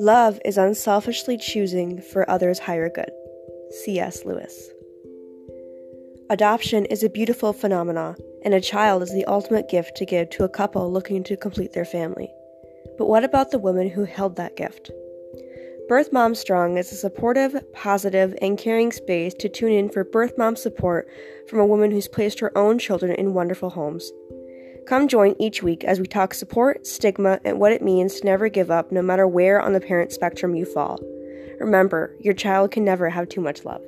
Love is unselfishly choosing for others' higher good. C.S. Lewis. Adoption is a beautiful phenomenon, and a child is the ultimate gift to give to a couple looking to complete their family. But what about the woman who held that gift? Birth Mom Strong is a supportive, positive, and caring space to tune in for birth mom support from a woman who's placed her own children in wonderful homes. Come join each week as we talk support, stigma, and what it means to never give up no matter where on the parent spectrum you fall. Remember, your child can never have too much love.